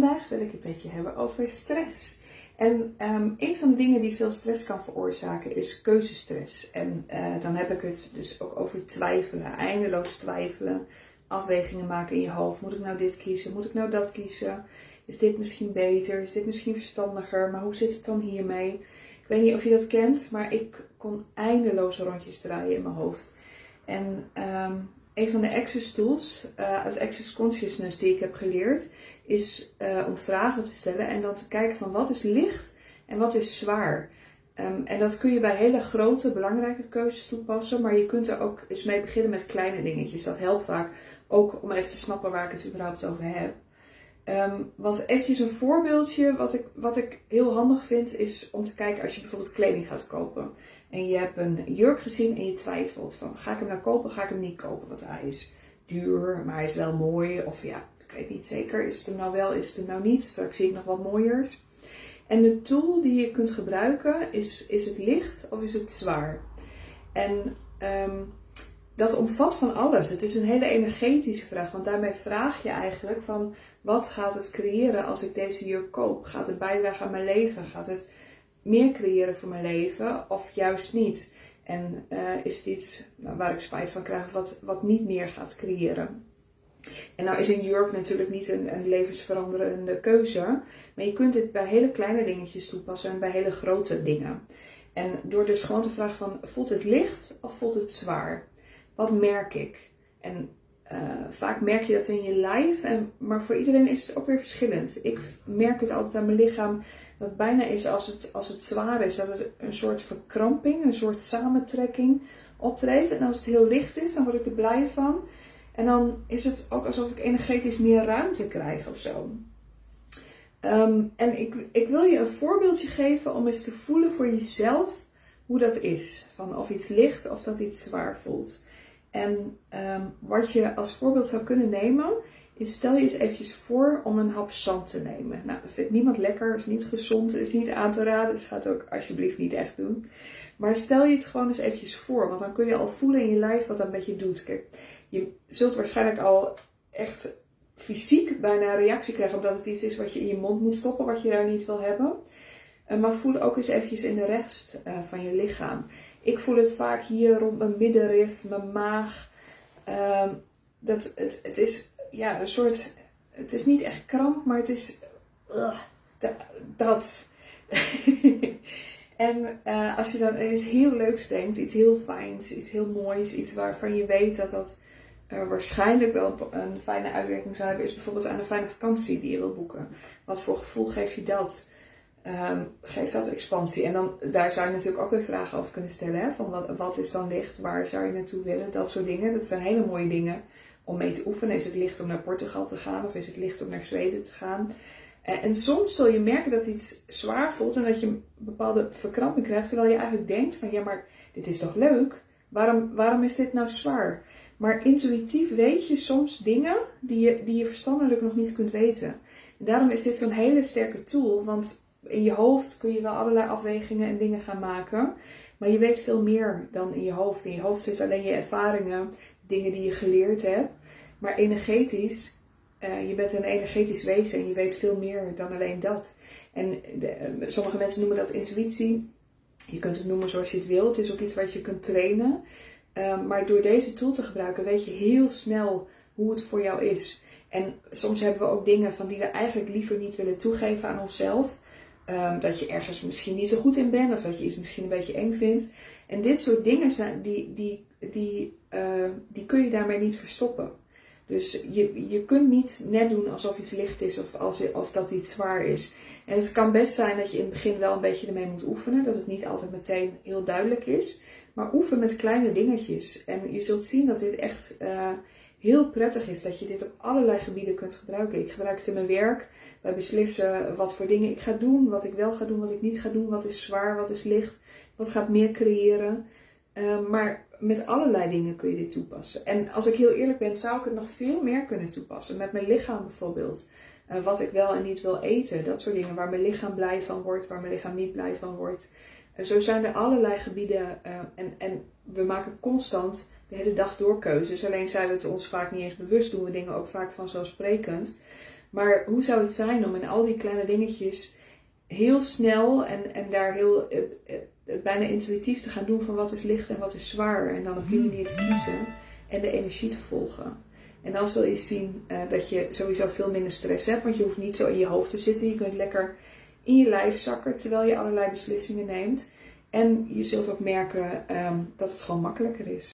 Vandaag wil ik het met je hebben over stress. En um, een van de dingen die veel stress kan veroorzaken is keuzestress. En uh, dan heb ik het dus ook over twijfelen, eindeloos twijfelen, afwegingen maken in je hoofd. Moet ik nou dit kiezen? Moet ik nou dat kiezen? Is dit misschien beter? Is dit misschien verstandiger? Maar hoe zit het dan hiermee? Ik weet niet of je dat kent, maar ik kon eindeloos rondjes draaien in mijn hoofd. En um, een van de access tools uh, uit Access Consciousness die ik heb geleerd, is uh, om vragen te stellen en dan te kijken van wat is licht en wat is zwaar. Um, en dat kun je bij hele grote, belangrijke keuzes toepassen, maar je kunt er ook eens mee beginnen met kleine dingetjes. Dat helpt vaak ook om even te snappen waar ik het überhaupt over heb. Um, want eventjes een voorbeeldje, wat ik, wat ik heel handig vind, is om te kijken als je bijvoorbeeld kleding gaat kopen. En je hebt een jurk gezien en je twijfelt van, ga ik hem nou kopen, ga ik hem niet kopen? Want hij is duur, maar hij is wel mooi. Of ja, ik weet niet zeker, is het hem nou wel, is het hem nou niet? Straks zie ik nog wat mooiers. En de tool die je kunt gebruiken is, is het licht of is het zwaar? En um, dat omvat van alles. Het is een hele energetische vraag, want daarmee vraag je eigenlijk van wat gaat het creëren als ik deze jurk koop? Gaat het bijdragen aan mijn leven? Gaat het meer creëren voor mijn leven of juist niet? En uh, is het iets nou, waar ik spijt van krijg wat, wat niet meer gaat creëren? En nou is een jurk natuurlijk niet een, een levensveranderende keuze, maar je kunt dit bij hele kleine dingetjes toepassen en bij hele grote dingen. En door dus gewoon te vragen van voelt het licht of voelt het zwaar? Wat merk ik? En uh, vaak merk je dat in je lijf, en, maar voor iedereen is het ook weer verschillend. Ik merk het altijd aan mijn lichaam dat bijna is als het, als het zwaar is, dat het een soort verkramping, een soort samentrekking optreedt. En als het heel licht is, dan word ik er blij van. En dan is het ook alsof ik energetisch meer ruimte krijg of zo. Um, en ik, ik wil je een voorbeeldje geven om eens te voelen voor jezelf hoe dat is. Van of iets licht of dat iets zwaar voelt. En um, wat je als voorbeeld zou kunnen nemen, is stel je eens eventjes voor om een hap zand te nemen. Nou, dat vindt niemand lekker, is niet gezond, is niet aan te raden, dus ga het ook alsjeblieft niet echt doen. Maar stel je het gewoon eens eventjes voor, want dan kun je al voelen in je lijf wat dat met je doet. Kijk, je zult waarschijnlijk al echt fysiek bijna een reactie krijgen omdat het iets is wat je in je mond moet stoppen, wat je daar niet wil hebben. Eh, maar voel ook eens eventjes in de rest uh, van je lichaam. Ik voel het vaak hier rond mijn middenrif, mijn maag. Uh, dat, het, het is ja, een soort. Het is niet echt kramp, maar het is. Dat. en uh, als je dan iets heel leuks denkt, iets heel fijns, iets heel moois, iets waarvan je weet dat dat uh, waarschijnlijk wel een fijne uitwerking zou hebben, is bijvoorbeeld aan een fijne vakantie die je wil boeken. Wat voor gevoel geef je dat? Um, geeft dat expansie? En dan, daar zou je natuurlijk ook weer vragen over kunnen stellen. Hè? Van wat, wat is dan licht? Waar zou je naartoe willen? Dat soort dingen. Dat zijn hele mooie dingen om mee te oefenen. Is het licht om naar Portugal te gaan? Of is het licht om naar Zweden te gaan? En, en soms zul je merken dat iets zwaar voelt en dat je een bepaalde verkramping krijgt. Terwijl je eigenlijk denkt van ja, maar dit is toch leuk? Waarom, waarom is dit nou zwaar? Maar intuïtief weet je soms dingen die je, die je verstandelijk nog niet kunt weten. En daarom is dit zo'n hele sterke tool. Want in je hoofd kun je wel allerlei afwegingen en dingen gaan maken. Maar je weet veel meer dan in je hoofd. In je hoofd zitten alleen je ervaringen, dingen die je geleerd hebt. Maar energetisch, uh, je bent een energetisch wezen en je weet veel meer dan alleen dat. En de, uh, sommige mensen noemen dat intuïtie. Je kunt het noemen zoals je het wilt. Het is ook iets wat je kunt trainen. Uh, maar door deze tool te gebruiken weet je heel snel hoe het voor jou is. En soms hebben we ook dingen van die we eigenlijk liever niet willen toegeven aan onszelf. Um, dat je ergens misschien niet zo goed in bent of dat je iets misschien een beetje eng vindt. En dit soort dingen zijn, die, die, die, uh, die kun je daarmee niet verstoppen. Dus je, je kunt niet net doen alsof iets licht is of, als, of dat iets zwaar is. En het kan best zijn dat je in het begin wel een beetje ermee moet oefenen. Dat het niet altijd meteen heel duidelijk is. Maar oefen met kleine dingetjes. En je zult zien dat dit echt uh, heel prettig is. Dat je dit op allerlei gebieden kunt gebruiken. Ik gebruik het in mijn werk. Wij beslissen wat voor dingen ik ga doen, wat ik wel ga doen, wat ik niet ga doen, wat is zwaar, wat is licht, wat gaat meer creëren. Uh, maar met allerlei dingen kun je dit toepassen. En als ik heel eerlijk ben, zou ik het nog veel meer kunnen toepassen. Met mijn lichaam bijvoorbeeld. Wat ik wel en niet wil eten. Dat soort dingen waar mijn lichaam blij van wordt, waar mijn lichaam niet blij van wordt. Zo zijn er allerlei gebieden. en, en we maken constant de hele dag door keuzes. Alleen zijn we het ons vaak niet eens bewust. Doen we dingen ook vaak vanzelfsprekend. Maar hoe zou het zijn om in al die kleine dingetjes heel snel en, en daar heel uh, uh, bijna intuïtief te gaan doen van wat is licht en wat is zwaar. En dan op die manier te kiezen en de energie te volgen. En dan zul je zien uh, dat je sowieso veel minder stress hebt, want je hoeft niet zo in je hoofd te zitten. Je kunt lekker in je lijf zakken terwijl je allerlei beslissingen neemt. En je zult ook merken um, dat het gewoon makkelijker is.